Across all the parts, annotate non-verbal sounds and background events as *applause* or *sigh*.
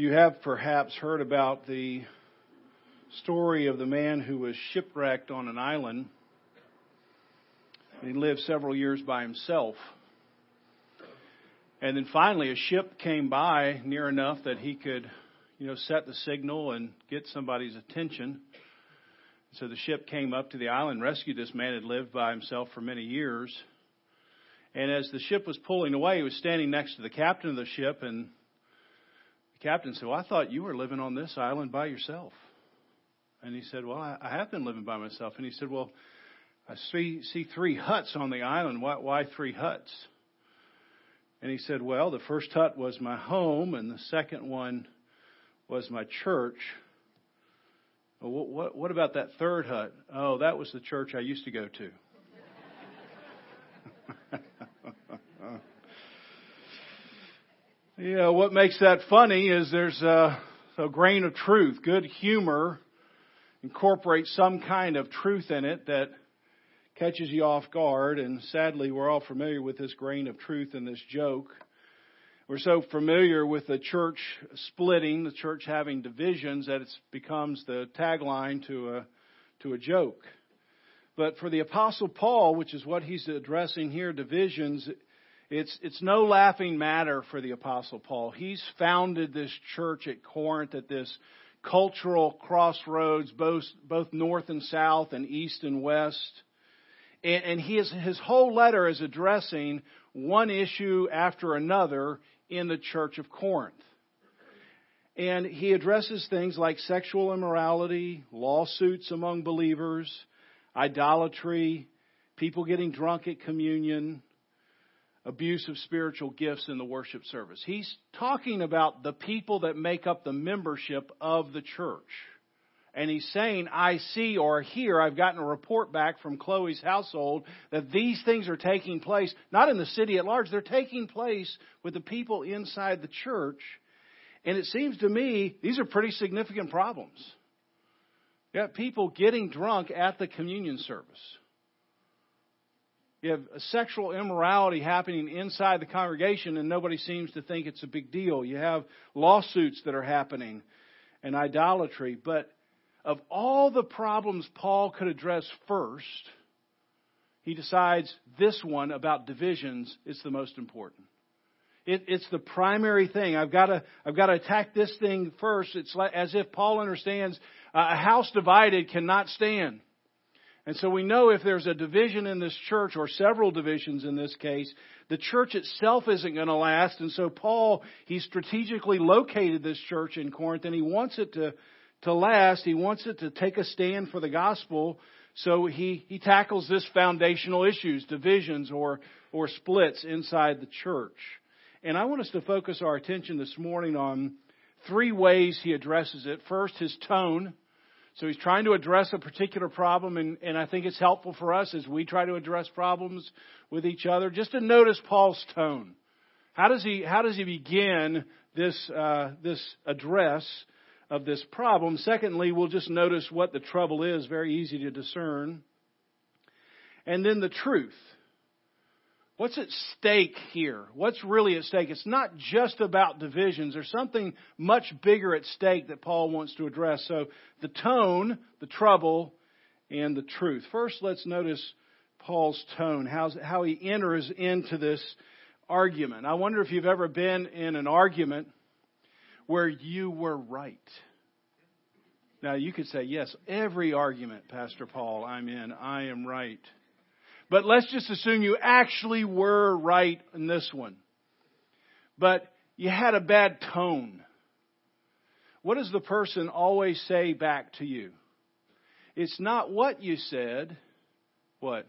You have perhaps heard about the story of the man who was shipwrecked on an island. He lived several years by himself. And then finally, a ship came by near enough that he could, you know, set the signal and get somebody's attention. So the ship came up to the island, rescued this man who had lived by himself for many years. And as the ship was pulling away, he was standing next to the captain of the ship, and captain said, Well, I thought you were living on this island by yourself. And he said, Well, I, I have been living by myself. And he said, Well, I see, see three huts on the island. Why, why three huts? And he said, Well, the first hut was my home, and the second one was my church. Well, what, what, what about that third hut? Oh, that was the church I used to go to. Yeah, what makes that funny is there's a, a grain of truth. Good humor incorporates some kind of truth in it that catches you off guard. And sadly, we're all familiar with this grain of truth in this joke. We're so familiar with the church splitting, the church having divisions, that it becomes the tagline to a, to a joke. But for the Apostle Paul, which is what he's addressing here, divisions, it's, it's no laughing matter for the Apostle Paul. He's founded this church at Corinth at this cultural crossroads, both, both north and south and east and west. And, and he is, his whole letter is addressing one issue after another in the church of Corinth. And he addresses things like sexual immorality, lawsuits among believers, idolatry, people getting drunk at communion, abuse of spiritual gifts in the worship service. He's talking about the people that make up the membership of the church. And he's saying, I see or hear, I've gotten a report back from Chloe's household that these things are taking place, not in the city at large, they're taking place with the people inside the church. And it seems to me these are pretty significant problems. You have people getting drunk at the communion service. You have sexual immorality happening inside the congregation, and nobody seems to think it's a big deal. You have lawsuits that are happening and idolatry. But of all the problems Paul could address first, he decides this one about divisions is the most important. It, it's the primary thing. I've got to, I've got to attack this thing first. It's like, as if Paul understands uh, a house divided cannot stand. And so we know if there's a division in this church, or several divisions in this case, the church itself isn't going to last. And so Paul, he strategically located this church in Corinth, and he wants it to, to last. He wants it to take a stand for the gospel. So he, he tackles this foundational issues, divisions or, or splits inside the church. And I want us to focus our attention this morning on three ways he addresses it. First, his tone. So he's trying to address a particular problem, and, and I think it's helpful for us as we try to address problems with each other, just to notice Paul's tone. How does he, how does he begin this, uh, this address of this problem? Secondly, we'll just notice what the trouble is, very easy to discern. And then the truth. What's at stake here? What's really at stake? It's not just about divisions. There's something much bigger at stake that Paul wants to address. So the tone, the trouble, and the truth. First, let's notice Paul's tone, how, how he enters into this argument. I wonder if you've ever been in an argument where you were right. Now, you could say, yes, every argument, Pastor Paul, I'm in, I am right. But let's just assume you actually were right in this one. But you had a bad tone. What does the person always say back to you? It's not what you said. What?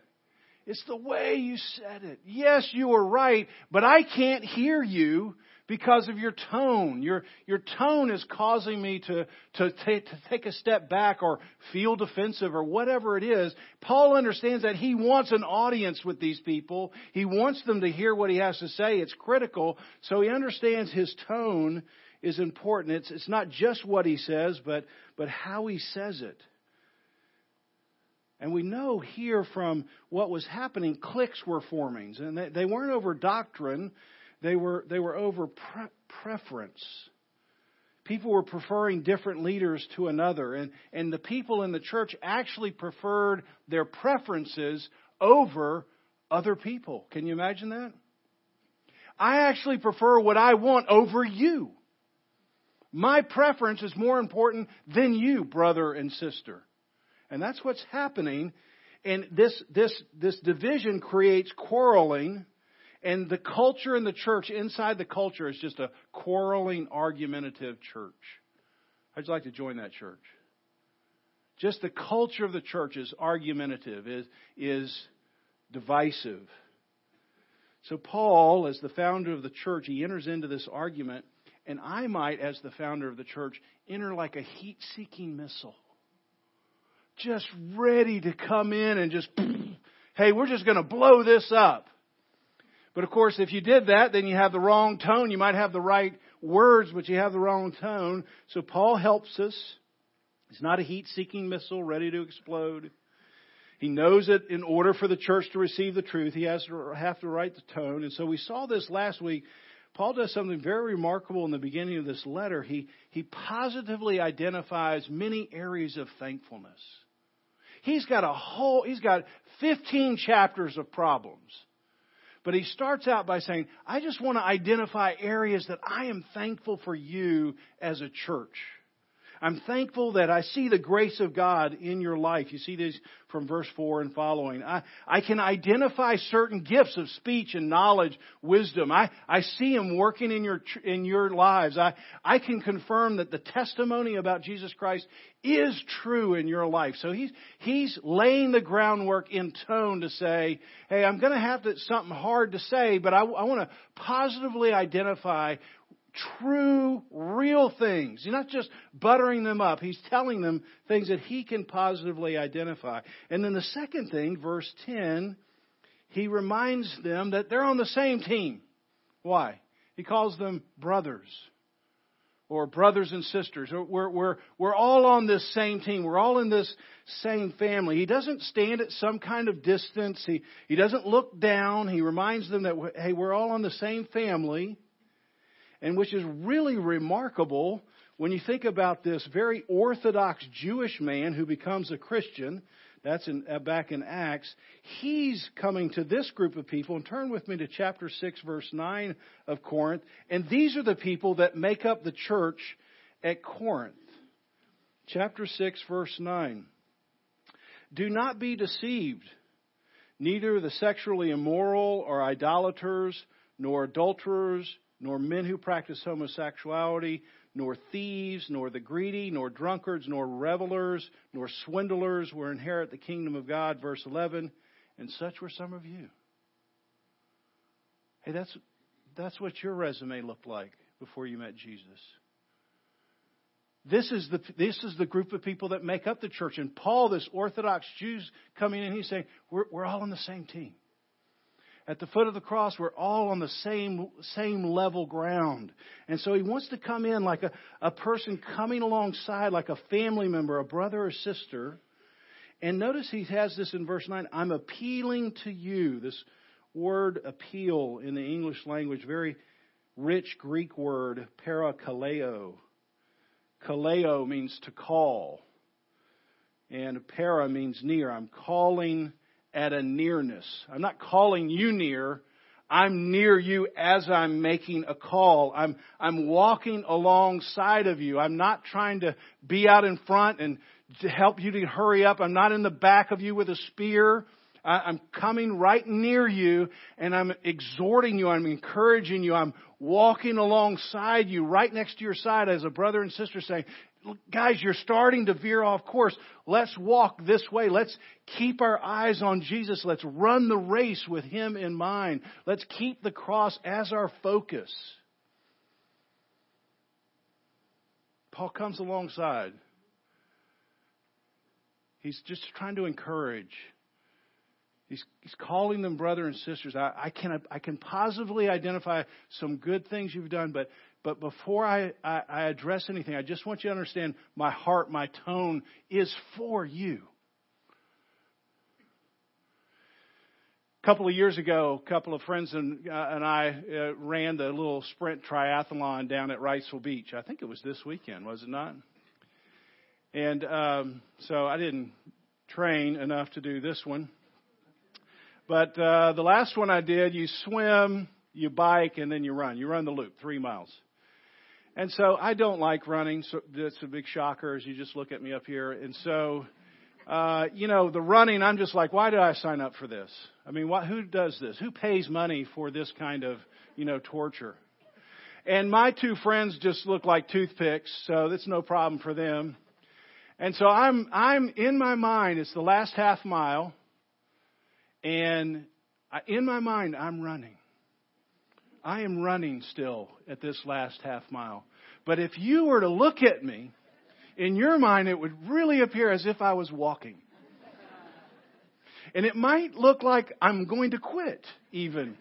It's the way you said it. Yes, you were right, but I can't hear you because of your tone. Your, your tone is causing me to, to, to take a step back or feel defensive or whatever it is. Paul understands that he wants an audience with these people. He wants them to hear what he has to say. It's critical. So he understands his tone is important. It's, it's not just what he says, but, but how he says it. And we know here from what was happening, cliques were forming. And they, they weren't over doctrine, they were, they were over pre- preference. People were preferring different leaders to another, and, and the people in the church actually preferred their preferences over other people. Can you imagine that? I actually prefer what I want over you. My preference is more important than you, brother and sister. And that's what's happening. And this, this, this division creates quarreling. And the culture in the church, inside the culture, is just a quarreling, argumentative church. How'd you like to join that church? Just the culture of the church is argumentative, is, is divisive. So, Paul, as the founder of the church, he enters into this argument, and I might, as the founder of the church, enter like a heat seeking missile. Just ready to come in and just, *clears throat* hey, we're just going to blow this up. But of course, if you did that, then you have the wrong tone. You might have the right words, but you have the wrong tone. So Paul helps us. He's not a heat seeking missile ready to explode. He knows that in order for the church to receive the truth, he has to have to write the tone. And so we saw this last week. Paul does something very remarkable in the beginning of this letter. He, he positively identifies many areas of thankfulness. He's got a whole, he's got 15 chapters of problems. But he starts out by saying, I just want to identify areas that I am thankful for you as a church. I'm thankful that I see the grace of God in your life. You see this from verse 4 and following. I, I can identify certain gifts of speech and knowledge, wisdom. I, I see Him working in your, in your lives. I, I can confirm that the testimony about Jesus Christ is true in your life. So he's, he's laying the groundwork in tone to say, hey, I'm going to have to, something hard to say, but I, I want to positively identify true, real things. He's not just buttering them up. He's telling them things that he can positively identify. And then the second thing, verse 10, he reminds them that they're on the same team. Why? He calls them brothers or brothers and sisters. We're, we're, we're all on this same team. We're all in this same family. He doesn't stand at some kind of distance. He, he doesn't look down. He reminds them that, hey, we're all on the same family and which is really remarkable when you think about this very Orthodox Jewish man who becomes a Christian. That's in, uh, back in Acts. He's coming to this group of people, and turn with me to chapter 6, verse 9 of Corinth. And these are the people that make up the church at Corinth. Chapter 6, verse 9. Do not be deceived. Neither the sexually immoral or idolaters, nor adulterers, nor men who practice homosexuality, nor thieves, nor the greedy, nor drunkards, nor revelers, nor swindlers will inherit the kingdom of God. Verse 11. And such were some of you. Hey, that's, that's what your resume looked like before you met Jesus. This is, the, this is the group of people that make up the church. And Paul, this Orthodox Jews coming in, he's saying, we're, we're all on the same team at the foot of the cross, we're all on the same, same level ground. And so he wants to come in like a, a person coming alongside, like a family member, a brother or sister. And notice he has this in verse 9 I'm appealing to you. This word appeal in the English language, very rich Greek word, parakaleo. Kaleo means to call. And para means near. I'm calling at a nearness. I'm not calling you near. I'm near you as I'm making a call. I'm, I'm walking alongside of you. I'm not trying to be out in front and to help you to hurry up. I'm not in the back of you with a spear. I'm coming right near you and I'm exhorting you. I'm encouraging you. I'm walking alongside you right next to your side as a brother and sister saying, guys, you're starting to veer off course. Let's walk this way. Let's keep our eyes on Jesus. Let's run the race with Him in mind. Let's keep the cross as our focus. Paul comes alongside. He's just trying to encourage. He's, he's calling them brother and sisters. I, I, can, I can positively identify some good things you've done, but but before I, I, I address anything, I just want you to understand my heart, my tone is for you. A couple of years ago, a couple of friends and, uh, and I uh, ran the little sprint triathlon down at Wrightsville Beach. I think it was this weekend, was it not? And um, so I didn't train enough to do this one. But uh, the last one I did, you swim, you bike, and then you run. You run the loop, three miles. And so I don't like running. So that's a big shocker as you just look at me up here. And so uh, you know, the running, I'm just like, why did I sign up for this? I mean, what, who does this? Who pays money for this kind of, you know, torture? And my two friends just look like toothpicks, so that's no problem for them. And so I'm, I'm in my mind, it's the last half mile, and I, in my mind, I'm running. I am running still at this last half mile. But if you were to look at me, in your mind, it would really appear as if I was walking. And it might look like I'm going to quit, even.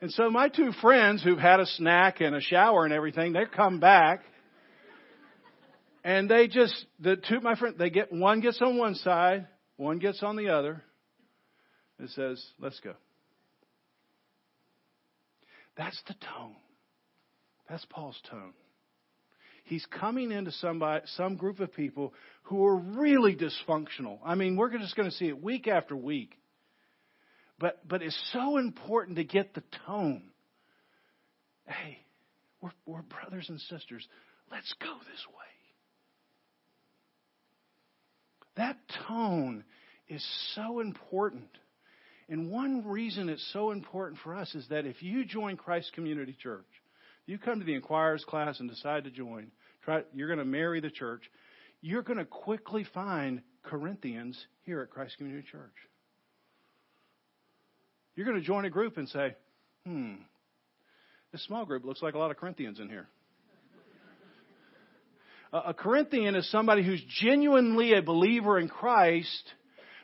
And so my two friends who've had a snack and a shower and everything, they come back. And they just, the two, my friends, they get, one gets on one side, one gets on the other. and says, let's go. That's the tone. That's Paul's tone. He's coming into somebody, some group of people who are really dysfunctional. I mean, we're just going to see it week after week. But, but it's so important to get the tone. Hey, we're, we're brothers and sisters. Let's go this way. That tone is so important. And one reason it's so important for us is that if you join Christ Community Church, you come to the Inquirers class and decide to join, try, you're going to marry the church, you're going to quickly find Corinthians here at Christ Community Church. You're going to join a group and say, hmm, this small group looks like a lot of Corinthians in here. a Corinthian is somebody who's genuinely a believer in Christ,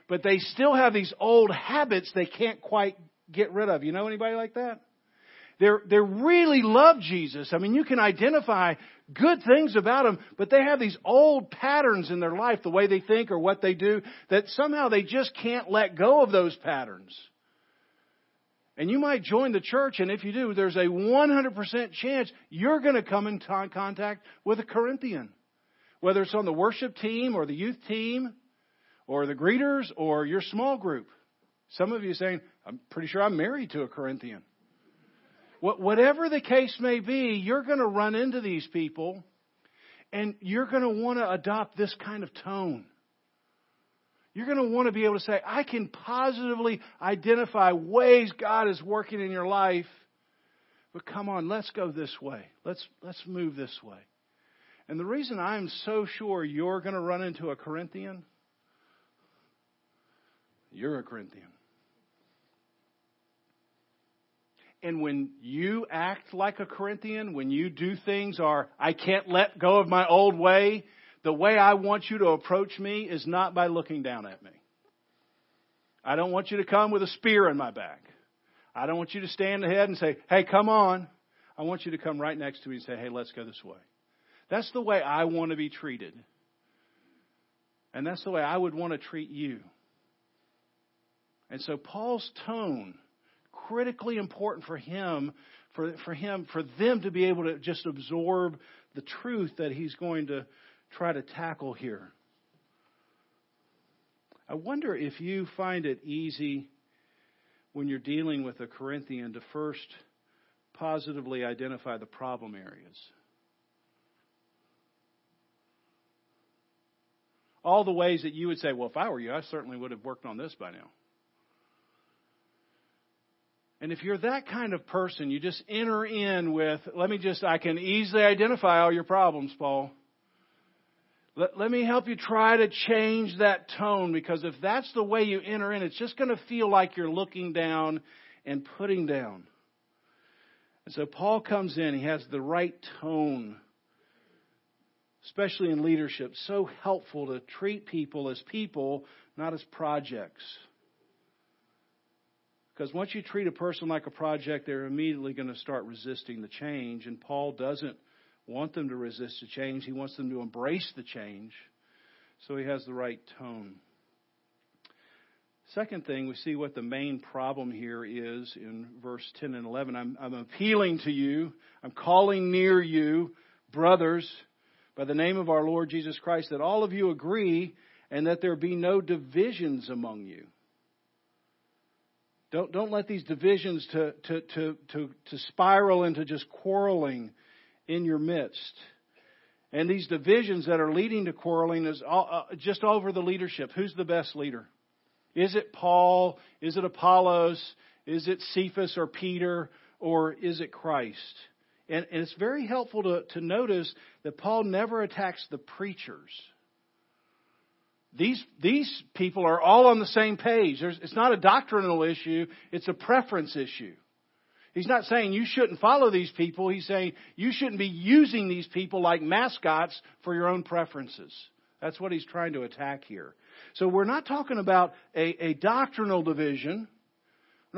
but they still have these old habits they can't quite get rid of. You know anybody like that? They're, they really love Jesus. I mean, you can identify good things about them, but they have these old patterns in their life, the way they think or what they do, that somehow they just can't let go of those patterns. And you might join the church, and if you do, there's a 100% chance you're going to come in contact with a Corinthian. Whether it's on the worship team or the youth team or the greeters or your small group. Some of you saying, I'm pretty sure I'm married to a Corinthian. Whatever the case may be, you're going to run into these people and you're going to want to adopt this kind of tone. You're going to want to be able to say, I can positively identify ways God is working in your life, but come on, let's go this way. Let's, let's move this way. And the reason I'm so sure you're going to run into a Corinthian, you're a Corinthian. And when you act like a Corinthian, when you do things or I can't let go of my old way, the way I want you to approach me is not by looking down at me. I don't want you to come with a spear in my back. I don't want you to stand ahead and say, hey, come on. I want you to come right next to me and say, hey, let's go this way. That's the way I want to be treated. And that's the way I would want to treat you. And so Paul's tone critically important for him, for, for him, for them to be able to just absorb the truth that he's going to try to tackle here. I wonder if you find it easy when you're dealing with a Corinthian to first positively identify the problem areas. All the ways that you would say, well, if I were you, I certainly would have worked on this by now. And if you're that kind of person, you just enter in with, let me just, I can easily identify all your problems, Paul. Let, let me help you try to change that tone because if that's the way you enter in, it's just going to feel like you're looking down and putting down. And so Paul comes in, he has the right tone, especially in leadership, so helpful to treat people as people, not as projects. Because once you treat a person like a project, they're immediately going to start resisting the change. And Paul doesn't want them to resist the change, he wants them to embrace the change. So he has the right tone. Second thing, we see what the main problem here is in verse 10 and 11. I'm, I'm appealing to you, I'm calling near you, brothers, by the name of our Lord Jesus Christ, that all of you agree and that there be no divisions among you. Don't, don't let these divisions to, to, to, to, to spiral into just quarreling in your midst. And these divisions that are leading to quarreling is all, uh, just over the leadership. Who's the best leader? Is it Paul? Is it Apollos? Is it Cephas or Peter? Or is it Christ? And, and it's very helpful to, to notice that Paul never attacks the preachers. These, these people are all on the same page. There's, it's not a doctrinal issue, it's a preference issue. He's not saying you shouldn't follow these people. He's saying you shouldn't be using these people like mascots for your own preferences. That's what he's trying to attack here. So we're not talking about a, a doctrinal division.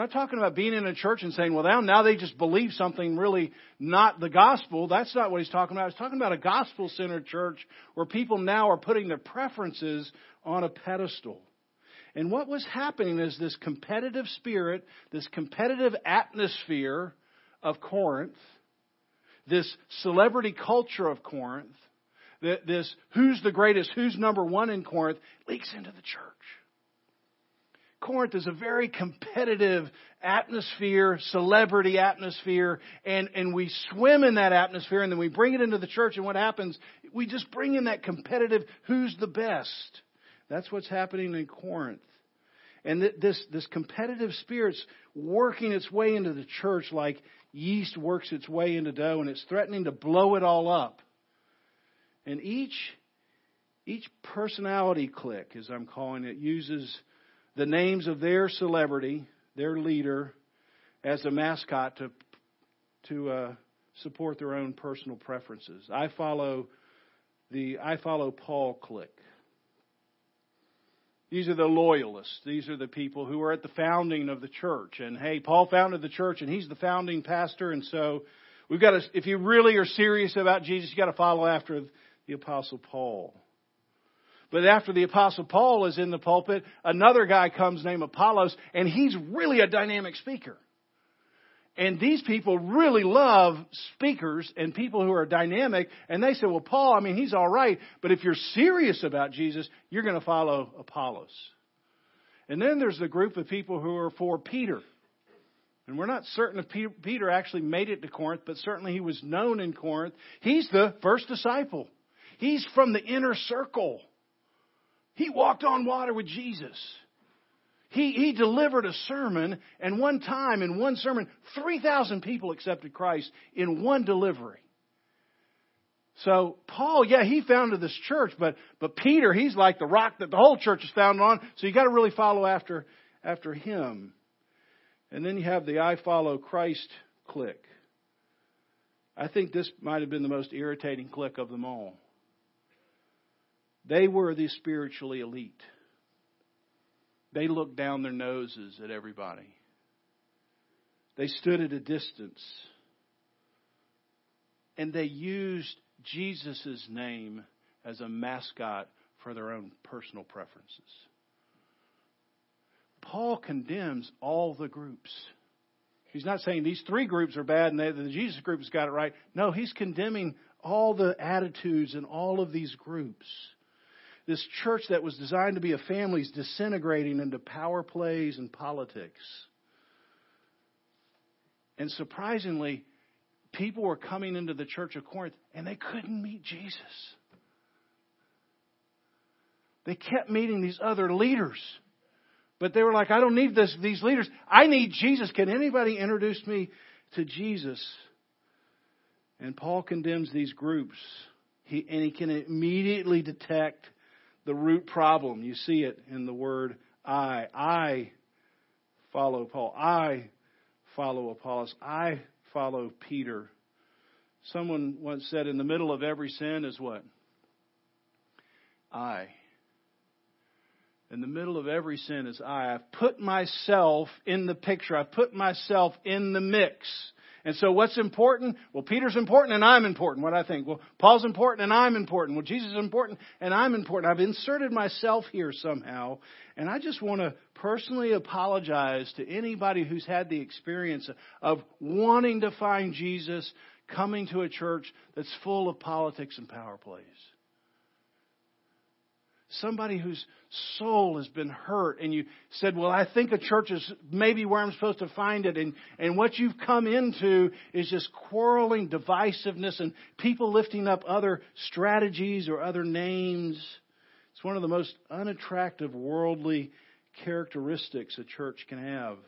We're not talking about being in a church and saying, well, now, now they just believe something really not the gospel. That's not what he's talking about. He's talking about a gospel centered church where people now are putting their preferences on a pedestal. And what was happening is this competitive spirit, this competitive atmosphere of Corinth, this celebrity culture of Corinth, this who's the greatest, who's number one in Corinth, leaks into the church. Corinth is a very competitive atmosphere, celebrity atmosphere, and, and we swim in that atmosphere and then we bring it into the church and what happens? We just bring in that competitive, who's the best? That's what's happening in Corinth. And this, this competitive spirit's working its way into the church like yeast works its way into dough and it's threatening to blow it all up. And each, each personality clique, as I'm calling it, uses the names of their celebrity, their leader, as a mascot to, to uh, support their own personal preferences. I follow the I follow Paul clique. These are the loyalists. These are the people who are at the founding of the church. And hey, Paul founded the church and he's the founding pastor. And so we've got to, if you really are serious about Jesus, you've got to follow after the apostle Paul. But after the apostle Paul is in the pulpit, another guy comes named Apollos and he's really a dynamic speaker. And these people really love speakers and people who are dynamic. And they say, well, Paul, I mean, he's all right. But if you're serious about Jesus, you're going to follow Apollos. And then there's the group of people who are for Peter. And we're not certain if Peter actually made it to Corinth, but certainly he was known in Corinth. He's the first disciple. He's from the inner circle. He walked on water with Jesus. He, he delivered a sermon, and one time in one sermon, 3,000 people accepted Christ in one delivery. So Paul, yeah, he founded this church, but but Peter, he's like the rock that the whole church is founded on. So you got to really follow after after him. And then you have the I follow Christ clique. I think this might have been the most irritating clique of them all. They were the spiritually elite. They looked down their noses at everybody. They stood at a distance. And they used Jesus' name as a mascot for their own personal preferences. Paul condemns all the groups. He's not saying these three groups are bad and the Jesus group has got it right. No, he's condemning all the attitudes in all of these groups this church that was designed to be a family is disintegrating into power plays and politics. And surprisingly, people were coming into the church of Corinth and they couldn't meet Jesus. They kept meeting these other leaders. But they were like, I don't need this, these leaders. I need Jesus. Can anybody introduce me to Jesus? And Paul condemns these groups. He, and he can immediately detect the root problem. You see it in the word I. I follow Paul. I follow Apollos. I follow Peter. Someone once said, in the middle of every sin is what? I. In the middle of every sin is I. I've put myself in the picture. I've put myself in the mix. And so what's important? Well, Peter's important and I'm important, what I think. Well, Paul's important and I'm important. Well, Jesus is important and I'm important. I've inserted myself here somehow. And I just want to personally apologize to anybody who's had the experience of wanting to find Jesus coming to a church that's full of politics and power plays. Somebody whose soul has been hurt and you said, well, I think a church is maybe where I'm supposed to find it. And, and what you've come into is just quarreling, divisiveness, and people lifting up other strategies or other names. It's one of the most unattractive worldly characteristics a church can have.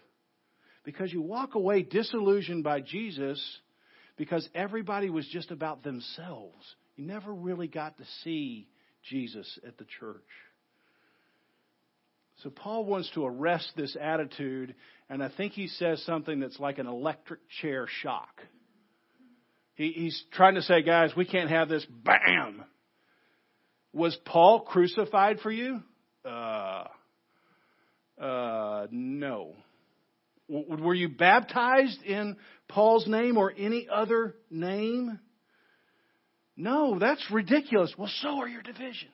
Because you walk away disillusioned by Jesus because everybody was just about themselves. You never really got to see Jesus at the church. So Paul wants to arrest this attitude, and I think he says something that's like an electric chair shock. He, he's trying to say, guys, we can't have this. Bam! Was Paul crucified for you? Uh, uh, no. W- were you baptized in Paul's name or any other name? No, that's ridiculous. Well, so are your divisions.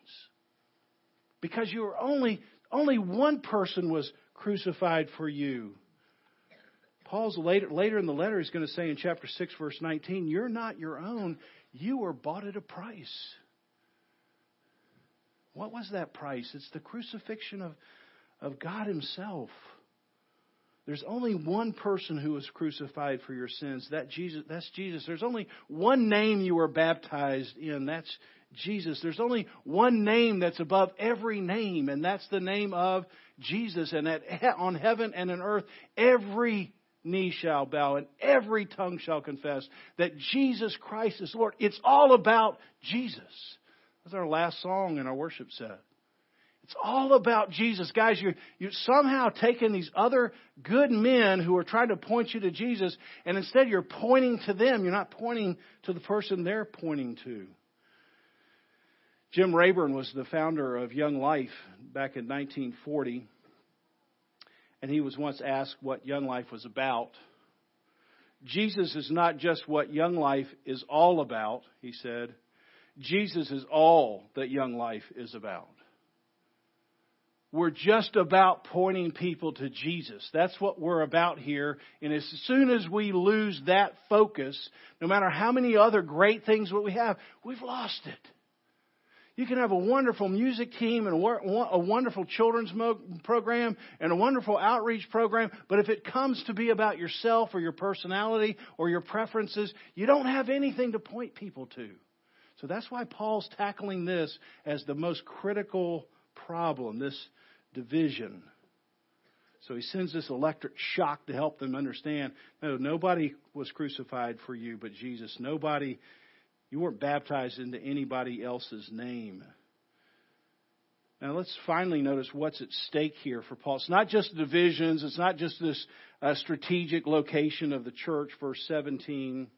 Because you are only, only one person was crucified for you. Paul's later, later in the letter is going to say in chapter 6, verse 19, You're not your own. You were bought at a price. What was that price? It's the crucifixion of, of God Himself. There's only one person who was crucified for your sins. That Jesus, that's Jesus. There's only one name you were baptized in. That's Jesus. There's only one name that's above every name, and that's the name of Jesus. And that *laughs* on heaven and on earth, every knee shall bow and every tongue shall confess that Jesus Christ is Lord. It's all about Jesus. That's our last song in our worship set. It's all about Jesus. Guys, you you somehow taking these other good men who are trying to point you to Jesus, and instead you're pointing to them. You're not pointing to the person they're pointing to. Jim Rayburn was the founder of Young Life back in 1940, and he was once asked what Young Life was about. Jesus is not just what Young Life is all about, he said. Jesus is all that Young Life is about. We're just about pointing people to Jesus. That's what we're about here. And as soon as we lose that focus, no matter how many other great things that we have, we've lost it. You can have a wonderful music team and a wonderful children's program and a wonderful outreach program, but if it comes to be about yourself or your personality or your preferences, you don't have anything to point people to. So that's why Paul's tackling this as the most critical problem, this division. So he sends this electric shock to help them understand no, nobody was crucified for you but Jesus. Nobody, you weren't baptized into anybody else's name. Now let's finally notice what's at stake here for Paul. It's not just divisions, it's not just this uh, strategic location of the church, verse 17.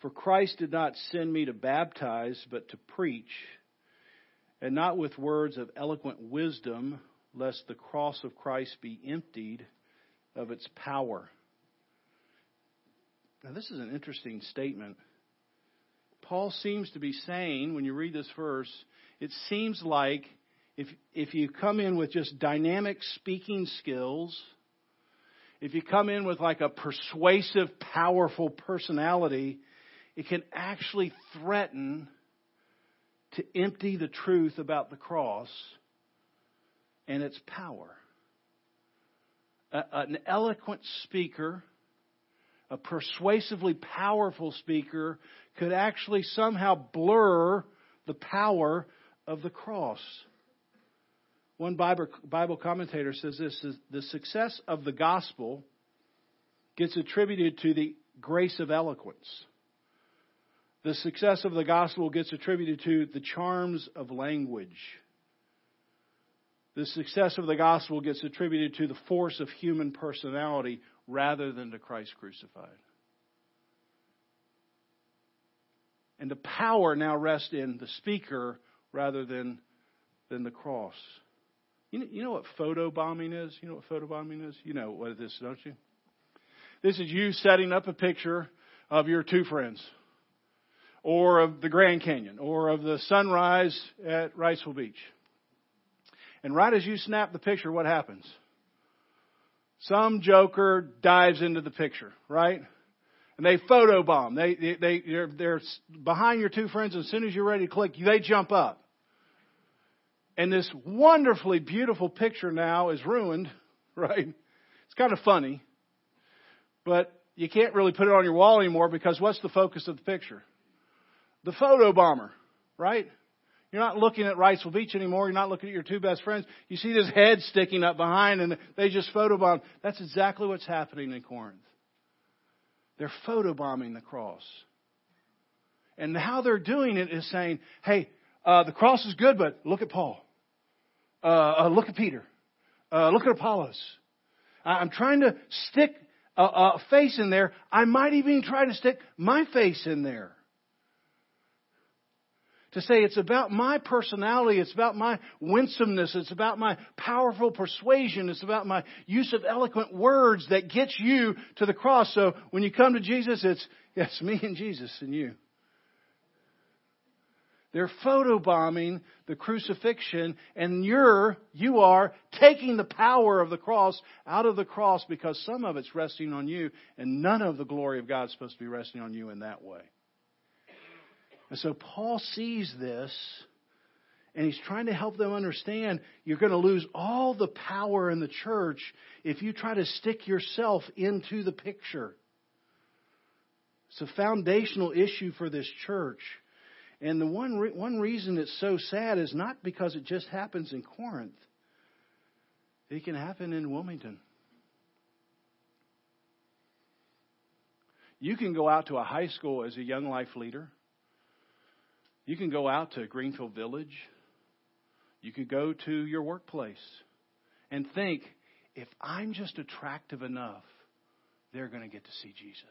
For Christ did not send me to baptize, but to preach and not with words of eloquent wisdom, lest the cross of Christ be emptied of its power. Now, this is an interesting statement. Paul seems to be saying, when you read this verse, it seems like if, if you come in with just dynamic speaking skills, if you come in with like a persuasive, powerful personality, it can actually threaten to empty the truth about the cross and its power. A, an eloquent speaker, a persuasively powerful speaker, could actually somehow blur the power of the cross. One Bible, Bible commentator says this the success of the gospel gets attributed to the grace of eloquence the success of the gospel gets attributed to the charms of language. The success of the gospel gets attributed to the force of human personality rather than to Christ crucified. And the power now rests in the speaker rather than, than the cross. You know, you know what photobombing is? You know what photobombing is? You know what it is, don't you? this is you setting up a picture of your two friends, or of the Grand Canyon, or of the sunrise at Wrightsville Beach. And right as you snap the picture, what happens? Some joker dives into the picture, right? And they photobomb. They, they, they, they're, they're behind your two friends. As soon as you're ready to click, they jump up. And this wonderfully beautiful picture now is ruined, *laughs* right? It's kind of funny. But you can't really put it on your wall anymore because what's the focus of the picture? The photo bomber, right? You're not looking at Wrightsville Beach anymore. You're not looking at your two best friends. You see this head sticking up behind and they just photobomb. That's exactly what's happening in Corinth. They're photobombing the cross. And how they're doing it is saying, hey, uh, the cross is good, but look at Paul. Uh, uh, look at Peter. Uh, look at Apollos. I'm trying to stick a, a face in there. I might even try to stick my face in there to say it's about my personality, it's about my winsomeness, it's about my powerful persuasion, it's about my use of eloquent words that gets you to the cross. So when you come to Jesus, it's, yes, me and Jesus and you. They're photobombing the crucifixion and you're, you are taking the power of the cross out of the cross because some of it's resting on you and none of the glory of God is supposed to be resting on you in that way. And so Paul sees this and he's trying to help them understand you're going to lose all the power in the church if you try to stick yourself into the picture. It's a foundational issue for this church. And the one, re- one reason it's so sad is not because it just happens in Corinth, it can happen in Wilmington. You can go out to a high school as a young life leader you can go out to Greenfield Village. You can go to your workplace and think, if I'm just attractive enough, they're going to get to see Jesus.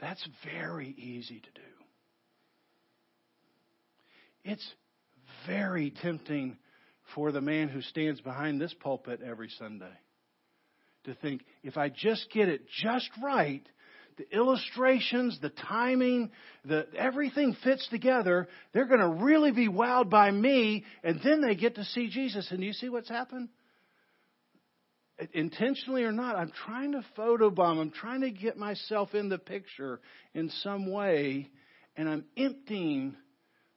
That's very easy to do. It's very tempting for the man who stands behind this pulpit every Sunday to think, if I just get it just right, the illustrations, the timing, the everything fits together. They're going to really be wowed by me, and then they get to see Jesus. And you see what's happened? Intentionally or not, I'm trying to photobomb. I'm trying to get myself in the picture in some way, and I'm emptying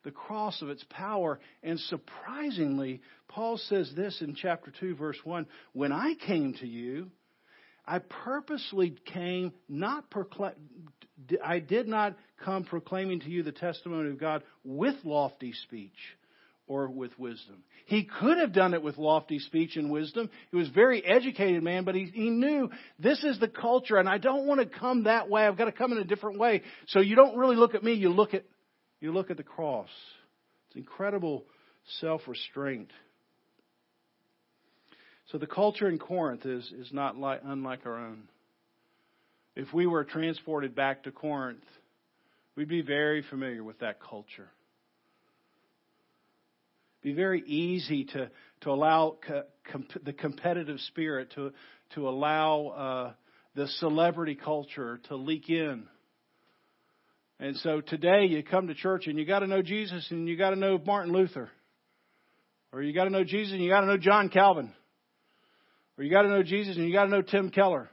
the cross of its power. And surprisingly, Paul says this in chapter 2, verse 1 When I came to you, I purposely came not proclaim, I did not come proclaiming to you the testimony of God with lofty speech or with wisdom. He could have done it with lofty speech and wisdom. He was a very educated man, but he, he knew this is the culture and I don't want to come that way. I've got to come in a different way. So you don't really look at me, you look at, you look at the cross. It's incredible self-restraint. So the culture in Corinth is, is not like, unlike our own. If we were transported back to Corinth, we'd be very familiar with that culture. It'd be very easy to, to allow co- comp- the competitive spirit to, to allow uh, the celebrity culture to leak in. And so today you come to church and you got to know Jesus and you got to know Martin Luther. Or you got to know Jesus and you got to know John Calvin. Or you got to know Jesus and you got to know Tim Keller.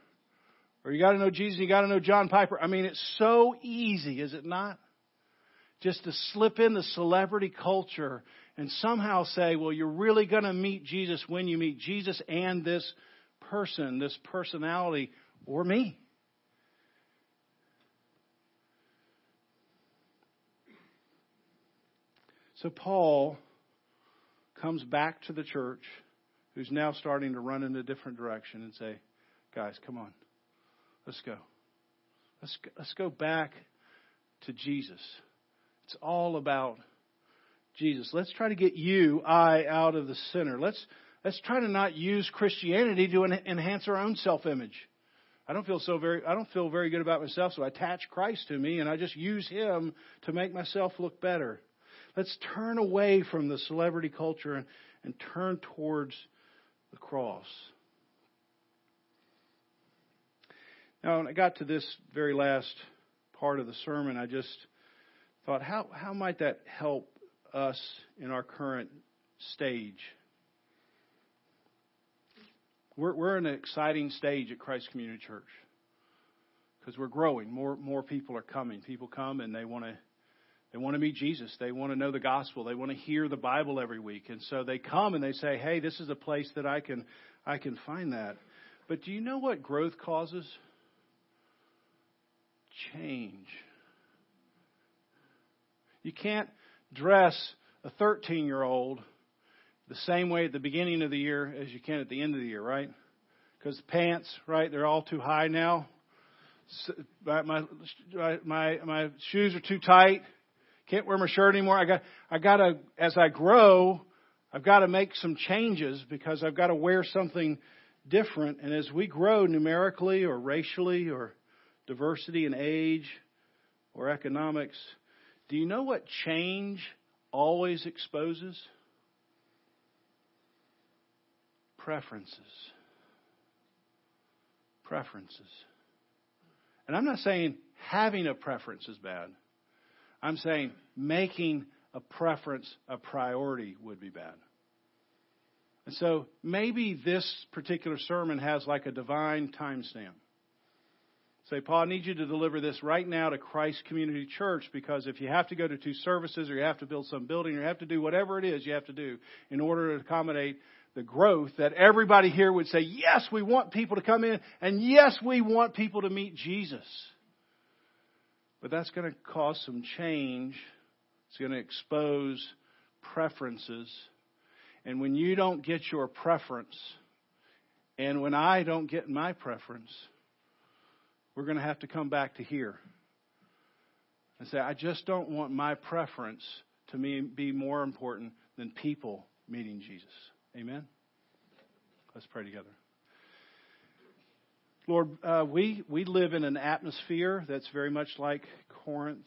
Or you got to know Jesus and you got to know John Piper. I mean, it's so easy, is it not? Just to slip in the celebrity culture and somehow say, well, you're really going to meet Jesus when you meet Jesus and this person, this personality, or me. So Paul comes back to the church who's now starting to run in a different direction and say, guys, come on, let's go. Let's let's go back to Jesus. It's all about Jesus. Let's try to get you, I, out of the center. Let's let's try to not use Christianity to enhance our own self-image. I don't feel so very I don't feel very good about myself, so I attach Christ to me and I just use him to make myself look better. Let's turn away from the celebrity culture and, and turn towards the cross. Now, when I got to this very last part of the sermon, I just thought, how, how might that help us in our current stage? We're, we're in an exciting stage at Christ Community Church because we're growing. More, more people are coming. People come and they want to they want to meet Jesus. They want to know the gospel. They want to hear the Bible every week. And so they come and they say, "Hey, this is a place that I can I can find that." But do you know what growth causes? Change. You can't dress a 13-year-old the same way at the beginning of the year as you can at the end of the year, right? Because the pants, right, they're all too high now. My, my my my shoes are too tight can't wear my shirt anymore. I got, I got to, as I grow, I've got to make some changes because I've got to wear something different. And as we grow numerically or racially or diversity in age or economics, do you know what change always exposes? Preferences. Preferences. And I'm not saying having a preference is bad. I'm saying making a preference a priority would be bad. And so maybe this particular sermon has like a divine timestamp. Say, Paul, I need you to deliver this right now to Christ Community Church because if you have to go to two services or you have to build some building or you have to do whatever it is you have to do in order to accommodate the growth, that everybody here would say, yes, we want people to come in and yes, we want people to meet Jesus. But that's going to cause some change. It's going to expose preferences. And when you don't get your preference, and when I don't get my preference, we're going to have to come back to here and say, I just don't want my preference to me be more important than people meeting Jesus. Amen? Let's pray together. Lord, uh, we, we live in an atmosphere that's very much like Corinth.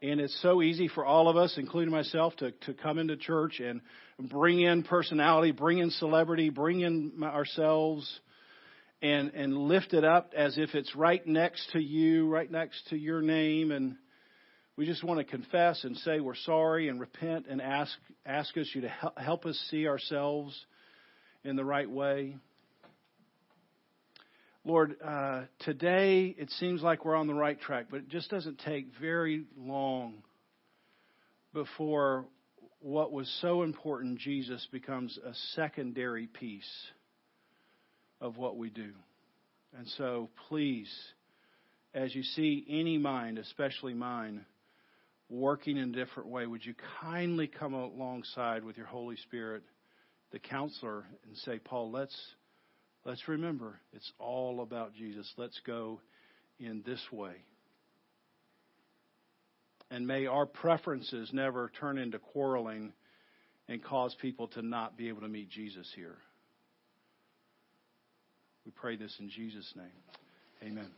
And it's so easy for all of us, including myself, to, to come into church and bring in personality, bring in celebrity, bring in ourselves, and, and lift it up as if it's right next to you, right next to your name. And we just want to confess and say we're sorry and repent and ask, ask us you to help us see ourselves in the right way. Lord, uh, today it seems like we're on the right track, but it just doesn't take very long before what was so important, Jesus, becomes a secondary piece of what we do. And so, please, as you see any mind, especially mine, working in a different way, would you kindly come alongside with your Holy Spirit, the counselor, and say, Paul, let's Let's remember, it's all about Jesus. Let's go in this way. And may our preferences never turn into quarreling and cause people to not be able to meet Jesus here. We pray this in Jesus' name. Amen.